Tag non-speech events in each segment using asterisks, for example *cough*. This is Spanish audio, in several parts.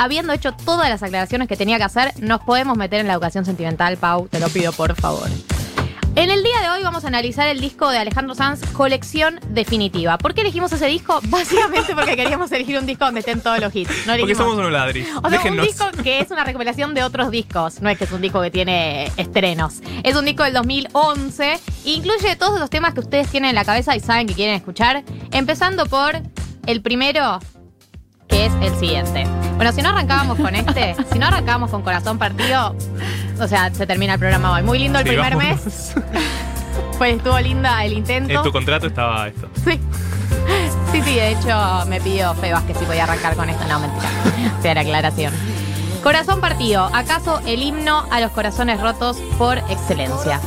habiendo hecho todas las aclaraciones que tenía que hacer, nos podemos meter en la educación sentimental, Pau, te lo pido por favor. En el día de hoy vamos a analizar el disco de Alejandro Sanz, Colección Definitiva. ¿Por qué elegimos ese disco? *laughs* Básicamente porque queríamos elegir un disco donde estén todos los hits. No Porque somos unos ladris. o sea, un disco que es una recopilación de otros discos. No es que es un disco que tiene estrenos. Es un disco del 2011. Incluye todos los temas que ustedes tienen en la cabeza y saben que quieren escuchar. Empezando por el primero, que es el siguiente. Bueno, si no arrancábamos con este, si no arrancábamos con Corazón Partido, o sea, se termina el programa hoy. Muy lindo el Sí, primer vámonos. mes. Pues estuvo linda el intento. En tu contrato estaba esto. Sí. Sí, sí, de hecho me pidió Febas que si podía arrancar con esto. No, mentira. Sea la aclaración. Corazón partido. ¿Acaso el himno a los corazones rotos por excelencia?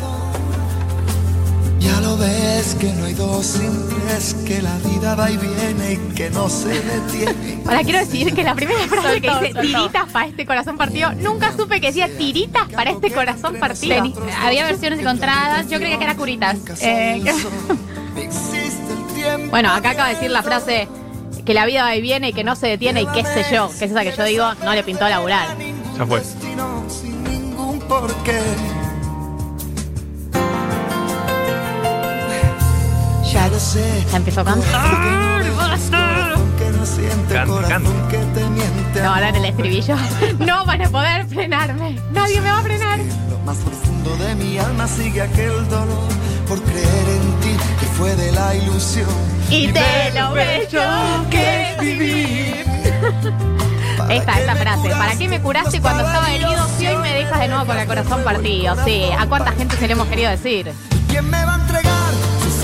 Que no hay dos sin tres, que la vida va y viene y que no se detiene. *laughs* Ahora quiero decir que la primera frase que dice soltó. tiritas para este corazón partido, nunca supe que decía tiritas para este corazón partido. Había versiones encontradas, yo creía que era curitas. Eh. *laughs* Bueno, acá acaba de decir la frase que la vida va y viene y que no se detiene y qué sé yo, que es esa que yo digo, no le pintó laburar. Ya fue. Porqué. Ya lo sé. Ya empezó a cantar. Canta, canta. No, ahora en el estribillo. *laughs* No van a poder frenarme. Nadie me va a frenar. Lo más profundo de mi alma sigue aquel dolor por creer en ti que fue de la ilusión. Y te lo bello que es vivir. Esta, *laughs* esta frase. ¿Para qué me curaste cuando estaba herido si hoy me dejas de nuevo con el corazón partido? Sí, ¿a cuánta gente se le hemos querido decir? ¿Quién me va a entregar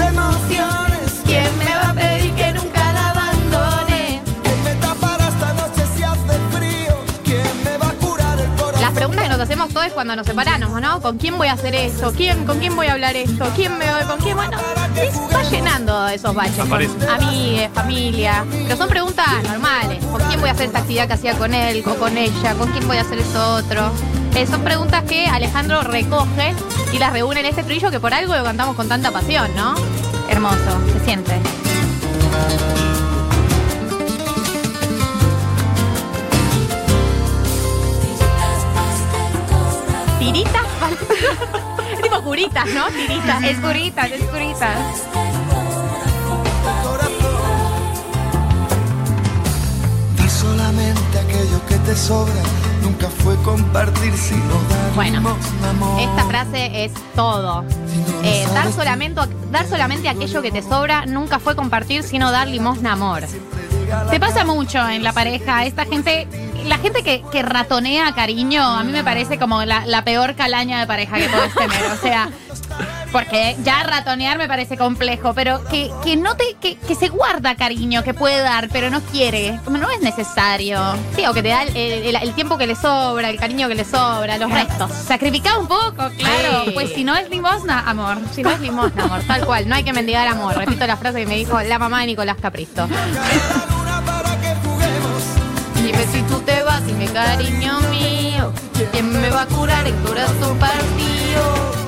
emociones? ¿Quién me va a pedir que nunca la abandone? ¿Quién me tapará esta noche si hace frío? ¿Quién me va a curar el corazón? Las preguntas que nos hacemos todos cuando nos separamos, ¿no? ¿Con quién voy a hacer esto? ¿Quién, ¿Con quién voy a hablar esto? ¿Quién me voy? ¿Con quién? Bueno, sí, va llenando esos baches. Con Aparece. amigues, familia. Pero son preguntas normales. ¿Con quién voy a hacer esta actividad que hacía con él o con ella? ¿Con quién voy a hacer esto otro? Eh, son preguntas que Alejandro recoge y las reúne en este trillo que por algo lo cantamos con tanta pasión, ¿no? hermoso, se siente. Tiritas. *laughs* Es tipo curitas, ¿no? Tiritas. Es curitas, es curitas. Dar solamente aquello que te sobra nunca fue compartir sino dar Bueno. Esta frase es todo. Eh, dar, solamente, dar solamente aquello que te sobra nunca fue compartir, sino dar limosna amor. Te pasa mucho en la pareja. Esta gente, la gente que, que ratonea cariño, a mí me parece como la, la peor calaña de pareja que puedes tener. O sea, *laughs* porque ya ratonear me parece complejo, pero que, que no te, que, que se guarda cariño, que puede dar, pero no quiere. Como no es necesario. Sí, o que te da el, el- el tiempo que le sobra, el cariño que le sobra, los restos. Sacrifica un poco, claro. Sí. Pues si no es limosna, amor. Si no es limosna, amor, tal cual. No hay que mendigar amor. Repito la frase que me dijo la mamá de Nicolás Capristo. Dime si tú te vas y mi cariño mío, ¿quién me va a curar el corazón partido?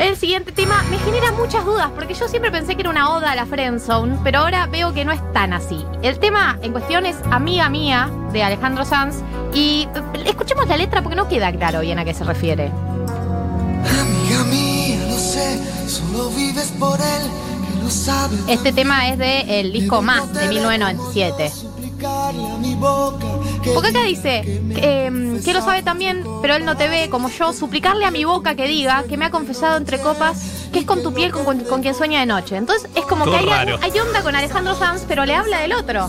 El siguiente tema me genera muchas dudas porque yo siempre pensé que era una oda a la friendzone, pero ahora veo que no es tan así. El tema en cuestión es Amiga Mía de Alejandro Sanz y eh, escuchemos la letra porque no queda claro bien a qué se refiere. Amiga mía, lo sé, solo vives por él, que lo sabes. Este tema es de el disco Más de 1997. Porque acá dice que, em, que lo sabe también, pero él no te ve como yo, suplicarle a mi boca que diga que me ha confesado entre copas que es con tu piel con, con- con quien sueña de noche. Entonces es como Todo que hay, raro. hay onda con Alejandro Sanz, pero le habla del otro.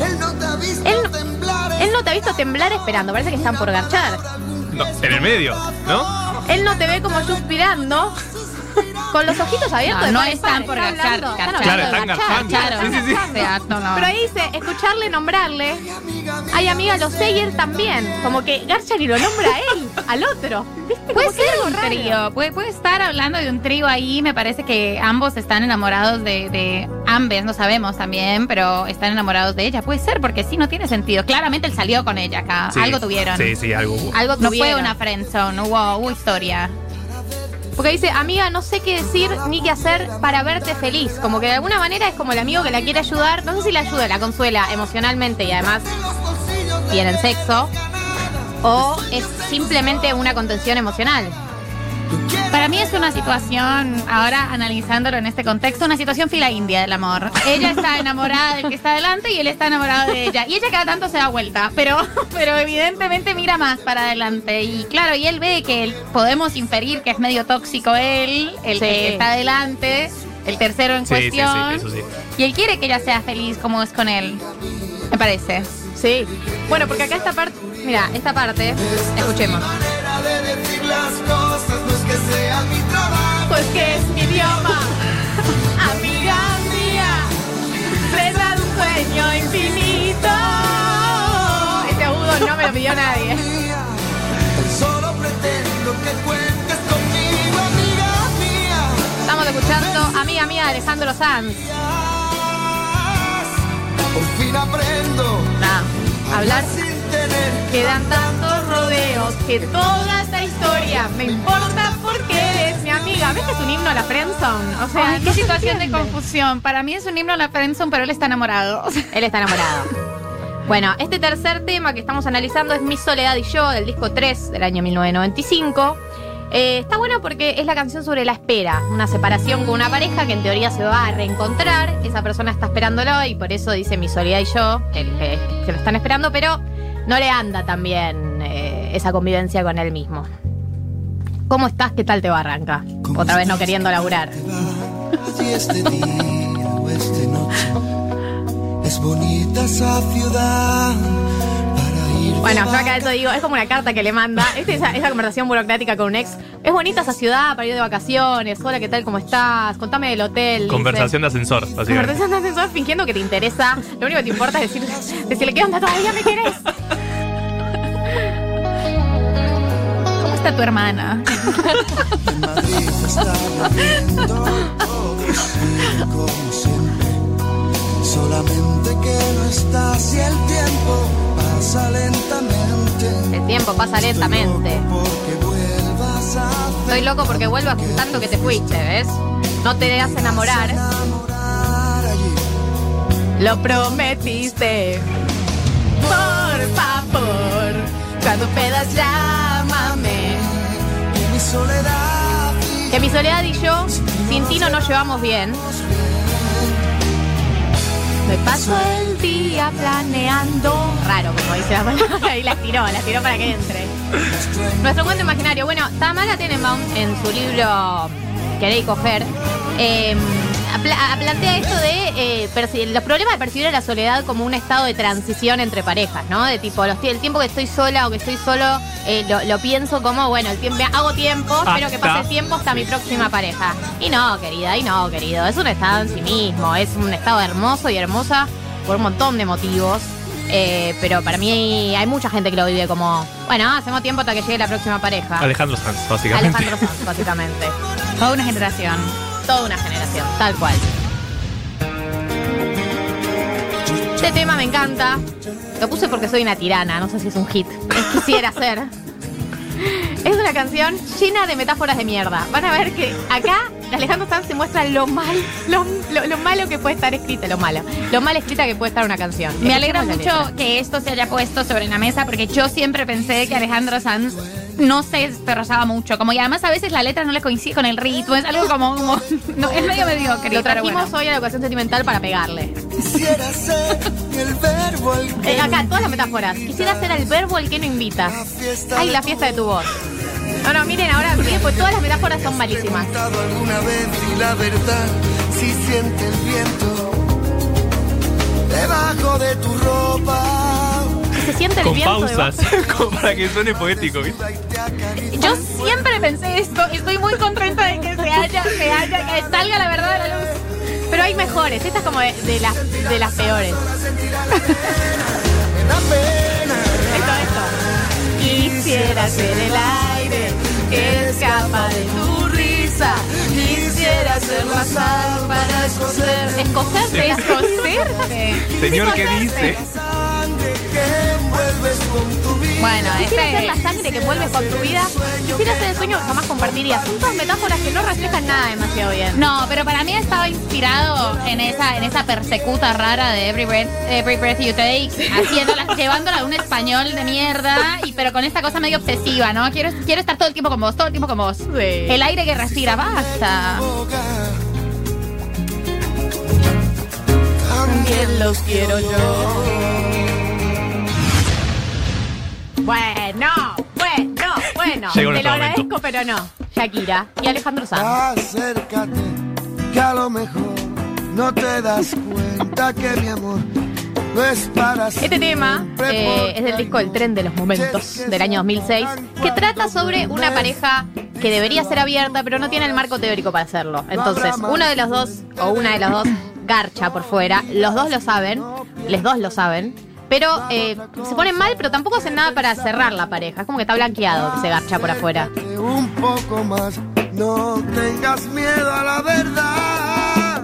él no te ha visto Él- temblar. Él no te ha visto temblar esperando, parece que están por garchar. No, en el medio, ¿no? Él no te ve como suspirando, con los ojitos abiertos. No, están por garchar. Claro, están garchar, garchando. Sí, sí, sí. Pero ahí dice, escucharle, nombrarle. Ay, amiga, lo sé y él también. Como que Garchar y lo nombra a él, al otro. ¿Viste? Puede ser un trío, puede, puede estar hablando de un trío ahí, me parece que ambos están enamorados de, de ambas, no sabemos también, pero están enamorados de ella, puede ser, porque sí, no tiene sentido. Claramente él salió con ella acá, Sí. algo tuvieron. Sí, sí, algo hubo. Algo No fue tuvieron. una friendzone, hubo, hubo historia. Porque dice, amiga, no sé qué decir ni qué hacer para verte feliz. Como que de alguna manera es como el amigo que la quiere ayudar. No sé si la ayuda, la consuela emocionalmente y además tienen sexo o es simplemente una contención emocional. Para mí es una situación, ahora analizándolo en este contexto, una situación fila india del amor. Ella está enamorada del que está delante y él está enamorado de ella. Y ella cada tanto se da vuelta, pero, *laughs* pero evidentemente mira más para adelante. Y claro, y él ve que él- podemos inferir que es medio tóxico él, el Sí. que está delante, el tercero en Sí, sí, sí, cuestión. eso sí. Y él quiere que ella sea feliz como es con él. Me parece. Sí. Bueno, porque acá esta parte, mira, esta parte, escuchemos. Nadie. solo pretendo que cuentes conmigo, amiga mía. Estamos escuchando Amiga Mía de Alejandro Sanz. Por fin aprendo Nah, hablar sin tener Quedan tantos rodeos que toda esta historia me importa porque eres mi amiga. ¿Ves que es un himno a la friendzone? O sea, Ay, no qué se situación de confusión. Para mí es un himno a la friendzone, pero él está enamorado. Él está enamorado. *laughs* Bueno, este tercer tema que estamos analizando es Mi Soledad y Yo, del disco 3 del año 1995. Eh, está bueno porque es la canción sobre la espera, una separación con una pareja que en teoría se va a reencontrar, esa persona está esperándolo y por eso dice mi soledad y yo, que, que- que lo están esperando, pero no le anda tan bien eh, esa convivencia con él mismo. ¿Cómo estás? ¿Qué tal te va arranca? Otra vez no queriendo laburar. Es bonita esa ciudad para ir. Bueno, yo acá eso digo, es como una carta que le manda. ¿Viste esa, esa conversación burocrática con un ex? Es bonita esa ciudad para ir de vacaciones. Hola, ¿qué tal? ¿Cómo estás? Contame del hotel. dice. Conversación de ascensor, básicamente. Conversación de ascensor fingiendo que te interesa. Lo único que te importa es decir, decirle, ¿qué onda? ¿Todavía me querés? ¿Cómo está tu hermana? *laughs* Solamente que no estás y el tiempo pasa lentamente. El tiempo pasa lentamente. Porque vuelvas a Estoy loco porque vuelvas tanto que te fuiste, ¿ves? No te dejas enamorar. enamorar allí. Lo prometiste. Por favor, cuando puedas llámame. Que mi soledad y yo, sin ti no nos llevamos bien. Paso el día planeando. Raro, como dice la palabra. *laughs* Y la tiró, la tiró para que entre. Nuestro cuento imaginario. Bueno, Tamara Tenenbaum, en su libro Querer y Coger, apla- plantea esto de eh, los problemas de percibir a la soledad como un estado de transición entre parejas, ¿no? De tipo, los, el tiempo que estoy sola o que estoy solo, eh, lo, lo pienso como, bueno, el tiempo, hago tiempo, espero que Hasta. pase el tiempo hasta mi próxima pareja. Y no, querida, y no, querido. Es un estado en sí mismo, es un estado hermoso y hermosa por un montón de motivos. Eh, pero para mí hay mucha gente que lo vive como, bueno, hacemos tiempo hasta que llegue la próxima pareja. Alejandro Sanz, básicamente. Alejandro Sanz, básicamente. *laughs* Toda una generación. Toda una generación, tal cual. Este tema me encanta. Lo puse porque soy una tirana, no sé si es un hit. Quisiera ser. Es una canción llena de metáforas de mierda. Van a ver que acá Alejandro Sanz se muestra lo mal, lo, lo- lo malo que puede estar escrita, lo malo, lo mal escrita que puede estar una canción. Me alegra mucho letra. que esto se haya puesto sobre la mesa porque yo siempre pensé que Alejandro Sanz no se desarrollaba mucho. Como y además a veces la letra no le coincide con el ritmo, es algo como, como- no, es medio mediocre. Lo trajimos bueno. hoy a la educación sentimental para pegarle. Quisiera ser el verbo al que Eh, acá, todas las metáforas. Quisiera ser el verbo al que no invitas. Ay, la fiesta de tu voz. No, no, miren ahora, miren, pues todas las metáforas son malísimas. alguna vez y la verdad si siente el viento debajo de tu ropa Se siente el Con viento. pausas, *laughs* como para que suene poético. ¿viste? Yo siempre pensé esto y estoy muy contenta de que se haya, se haya, que salga la verdad de la luz. Pero hay mejores. Esta es como de, de las, de las peores. *laughs* Esto, esto. Quisiera ser el aire que escapa de tu risa. Quisiera ser la sal para escocer. ¿Escocerse? ¿Escocerse? Señor, ¿qué dice? Envuelves con tu vida Bueno, Quisiera este- ser la sangre que vuelve con tu vida. Quisiera ser el sueño que jamás compartirías. Son todas metáforas que no reflejan nada demasiado bien. No, pero para mí estaba inspirado en esa, en esa persecuta rara de Every Breath, Every Breath You Take, haciéndola, *laughs* llevándola a un español de mierda, y pero con esta cosa medio obsesiva, ¿no? Quiero, quiero estar todo el tiempo con vos, todo el tiempo con vos. El aire que respira, basta. También los quiero yo. Bueno, bueno, bueno. Llegó Te nuestro lo momento. agradezco, pero no. Shakira y Alejandro Sanz. Acércate, que a lo mejor no te das cuenta que mi amor no es para Este tema eh, es del disco El tren de los momentos del año 2006, que trata sobre una pareja que debería ser abierta, pero no tiene el marco teórico para hacerlo. Entonces, uno de los dos, o una de los dos, *laughs* garcha por fuera. Los dos lo saben, los dos lo saben. Pero eh, se ponen mal, pero tampoco hacen nada para cerrar la pareja. Es como que está blanqueado que se garcha por afuera. un poco más. No tengas miedo a la verdad.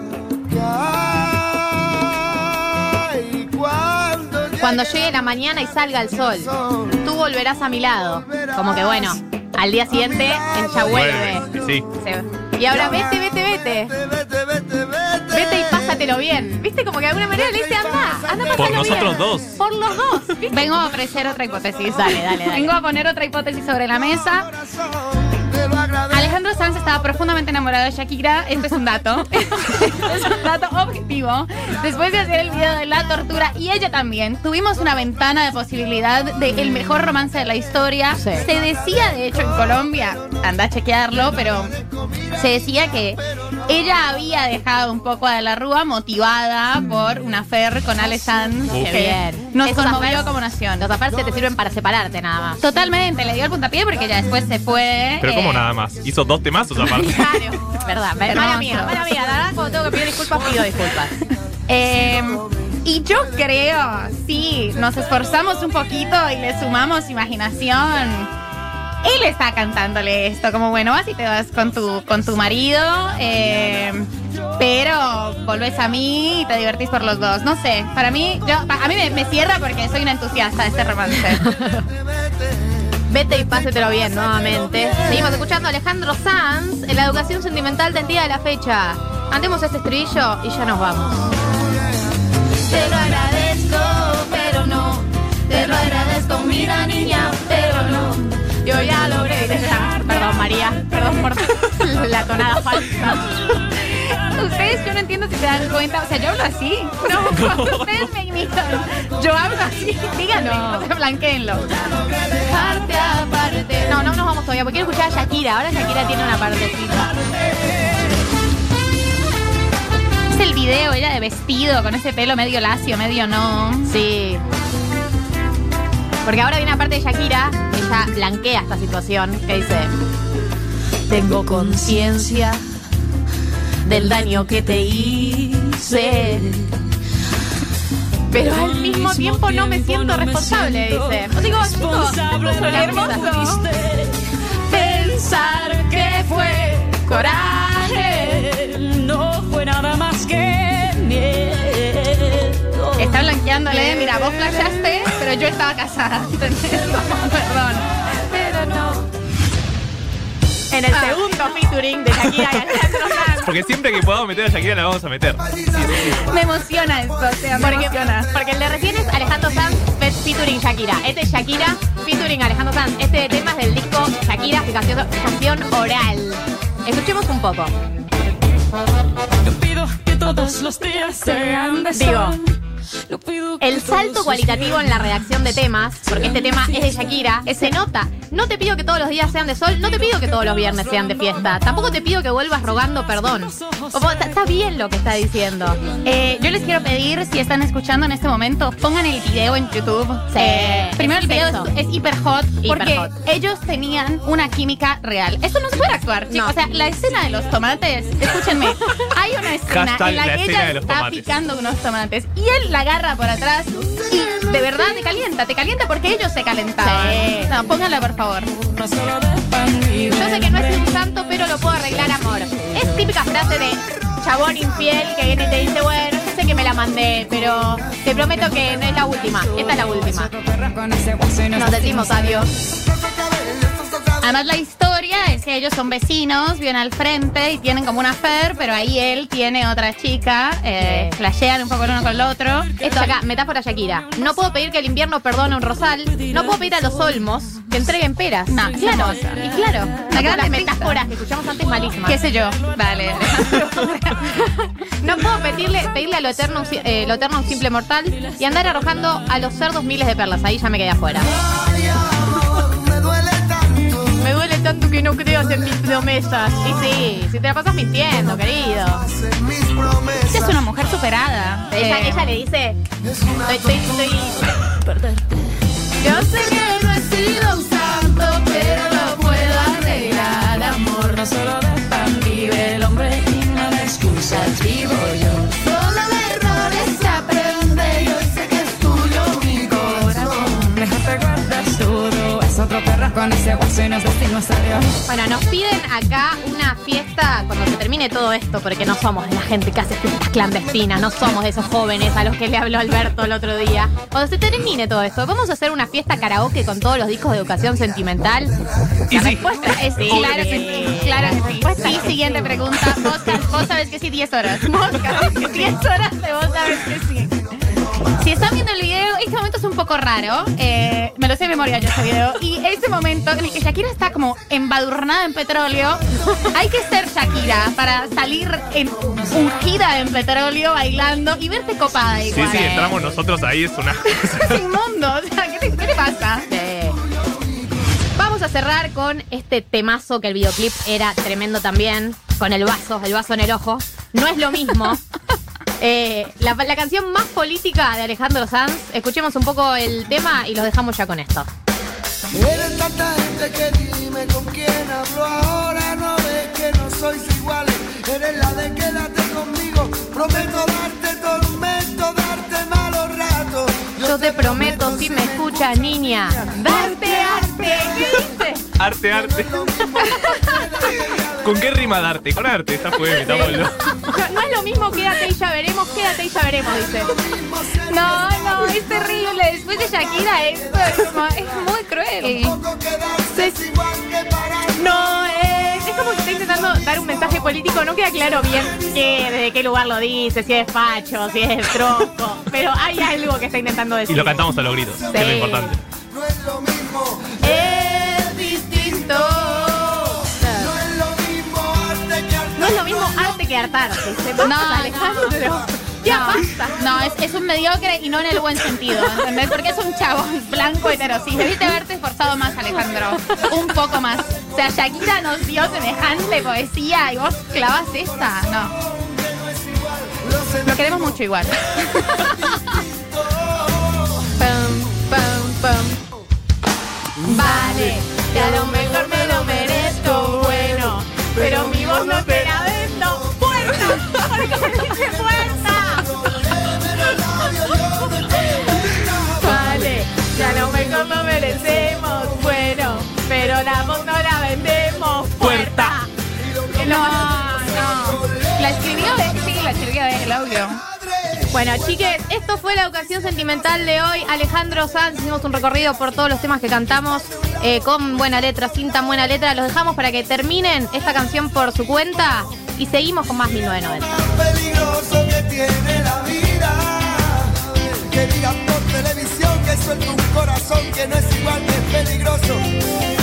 hay cuando Cuando llegue la mañana y salga el sol, tú volverás a mi lado. Como que bueno, al día siguiente él ya vuelve. Sí. Se- Y ahora vete, vete, vete. Vete, vete, vete, vete. Pásatelo bien. ¿Viste? Como que de alguna manera le dice, anda, anda, Por nosotros bien. dos. Por los dos. ¿viste? Vengo a ofrecer otra hipótesis. Dale, dale, dale. Vengo a poner otra hipótesis sobre la mesa. Alejandro Sanz estaba profundamente enamorado de Shakira. Este es un dato. *laughs* es un dato objetivo. Después de hacer el video de la tortura y ella también, tuvimos una ventana de posibilidad de el mejor romance de la historia. Sí. Se decía, de hecho, en Colombia, anda a chequearlo, pero se decía que ella había dejado un poco de la rúa motivada por una affair con Ale Sanz. Qué que bien. Nos Esos conmovió como nación. Los afars te sirven para separarte nada más. Totalmente, le dio el puntapié porque ella después se fue. Pero como eh, nada más. Hizo dos temazos aparte. *laughs* Claro. Verdad. Mala Hermoso. mía, mala mía. La verdad, cuando tengo que pedir disculpas, pido disculpas. Eh, y yo creo, sí, nos esforzamos un poquito y le sumamos imaginación. Él está cantándole esto, como bueno, vas y te vas con tu, con tu marido, eh, pero volvés a mí y te divertís por los dos. No sé, para mí, yo, a mí me, me cierra porque soy una entusiasta de este romance. *laughs* Vete y pásetelo bien nuevamente. Seguimos escuchando a Alejandro Sanz en la educación sentimental del día de la fecha. Andemos este estribillo y ya nos vamos. Te lo agradezco, pero no. Te lo agradezco, mira niña, pero no. Yo ya logré dejar. Perdón, María. Perdón por *laughs* la tonada falsa. Ustedes, yo no entiendo si se dan cuenta, o sea, yo hablo así. No, *laughs* ustedes me imitan. Yo hablo así. Díganme, No. o sea, blanqueenlo. Parte a parte. No, no nos vamos todavía, porque quiero escuchar a Shakira. Ahora Shakira tiene una partecita. Es el video, ella de vestido, con ese pelo medio lacio, medio no. Sí. Porque ahora viene la parte de Shakira, ella blanquea esta situación, que dice, tengo conciencia del daño que te hice. Pero al mismo tiempo no me siento responsable, dice. Digo, chicos, hermoso. Pensar que fue coraje. no fue nada más que blanqueándole, mira, vos flashaste, pero yo estaba casada. *laughs* ¿entendés? Perdón. Pero no. En el segundo featuring de Shakira y *laughs* Alejandro Sanz. Porque siempre que podamos meter a Shakira la vamos a meter. Me emociona esto, o sea, me Porque, emociona. porque el de recién es Alejandro Sanz fe- featuring Shakira. Este es Shakira featuring Alejandro Sanz. Este tema es del disco Shakira, canción, canción oral. Escuchemos un poco. Yo pido que todos los días sean de Digo, El salto cualitativo en la redacción de temas, porque este tema es de Shakira, se nota. No te pido que todos los días sean de sol, no te pido que todos los viernes sean de fiesta. Tampoco te pido que vuelvas rogando perdón. Como, está, está bien lo que está diciendo. Eh, yo les quiero pedir, si están escuchando en este momento, pongan el video en YouTube. Sí, Eh, primero el es video es, es hiper hot Hiper porque hot. ellos tenían una química real. Eso no se puede actuar, chicos. No. O sea, la escena de los tomates, escúchenme, *laughs* hay una escena Hashtag en la, la que ella está tomates. picando unos tomates y él la agarra por atrás y de verdad te calienta, te calienta porque ellos se calentaban. Sí. No, pónganla por favor. Yo sé que no es un santo, pero lo puedo arreglar, amor. Es típica frase de chabón infiel que viene y te dice, bueno, yo sé que me la mandé, pero te prometo que no es la última. Esta es la última. Nos decimos adiós. Además, la historia es que ellos son vecinos, viven al frente y tienen como una affair, pero ahí él tiene otra chica, eh, flashean un poco el uno con el otro. Esto acá, metáfora Shakira. No puedo pedir que el invierno perdone un rosal. No puedo pedir a los olmos que entreguen peras. No, claro. Y claro, La acá las metáforas que escuchamos antes malísimas. ¿Qué sé yo? Dale. *laughs* No puedo pedirle, pedirle a lo eterno, eh, lo eterno un simple mortal y andar arrojando a los cerdos miles de perlas. Ahí ya me quedé afuera. Tanto que no creas en mis promesas. Y sí, si te la pasas mintiendo, querido. Ella es una mujer superada. Ella, Eh, ella le dice, estoy, estoy, estoy- Yo sé que no he sido con ese hueso y nos decimos adiós. Bueno, nos piden acá una fiesta cuando se termine todo esto, porque no somos de la gente que hace fiestas clandestinas, no somos de esos jóvenes a los que le habló Alberto el otro día. Cuando se termine todo esto, vamos a hacer una fiesta karaoke con todos los discos de educación sentimental. Y La sí. respuesta es sí. Claro que sí, claro que sí. Sí, siguiente pregunta. Vos, vos sabes que sí, 10 horas. Vos sabes que 10 horas de vos sabes que sí. Si están viendo el video, este momento es un poco raro. Eh, me lo sé de memoria yo este video. Y ese momento en el que Shakira está como embadurnada en petróleo, hay que ser Shakira para salir en ungida en petróleo bailando y verte copada Sí, igual. sí, ¿eh? entramos nosotros ahí, es una *laughs* Es inmundo. O sea, ¿qué, te, qué le pasa? Sí. Vamos a cerrar con este temazo que el videoclip era tremendo también, con el vaso, el vaso en el ojo. No es lo mismo. Eh, la, la canción más política de Alejandro Sanz. Escuchemos un poco el tema y los dejamos ya con esto. Eres tanta gente que dime con quién hablo ahora. No ves que no sois iguales. Eres la de quédate conmigo. Prometo darte tormento, darte malos ratos. Yo te prometo, si me escuchas, niña, darte arte. ¿Qué? Arte, arte. *laughs* ¿Con qué rima darte? Con arte, ya fue, metámoslo. No, no es lo mismo, quédate y ya veremos, quédate y ya veremos, dice. No, no, es terrible. Después de Shakira, esto es, como- es muy cruel. No, es, es como que está intentando dar un mensaje político, no queda claro bien qué, desde qué lugar lo dice, si es facho, si es tronco, pero hay algo que está intentando Y decir. lo cantamos a los gritos, que es lo importante. No es lo mismo. Es mismo arte que hartarse. *laughs* dice. Basta, No, Alejandro. Ya no, basta. no, es, es un mediocre y no en el buen sentido, ¿entendés? Porque es un chabón blanco heterosis. Debiste haberte esforzado más, Alejandro. Un poco más. O sea, Shakira nos dio semejante poesía y vos clavas esta. No. Lo queremos mucho igual. *laughs* Vale, que a lo mejor me lo merezco, bueno, pero mi voz no vendo. *laughs* Vale, que a lo mejor lo merecemos, bueno, pero la voz no la vendemos. ¡Puerta! No, no. La escribió. Sí, la escribió de Claudio. Bueno, chiques, esto fue la educación sentimental de hoy. Alejandro Sanz, hicimos un recorrido por todos los temas que cantamos eh, con buena letra, sin tan buena letra. Los dejamos para que terminen esta canción por su cuenta y seguimos con más 1990. peligroso que tiene la vida. Que digan por televisión que suelta un corazón que no es igual, es peligroso.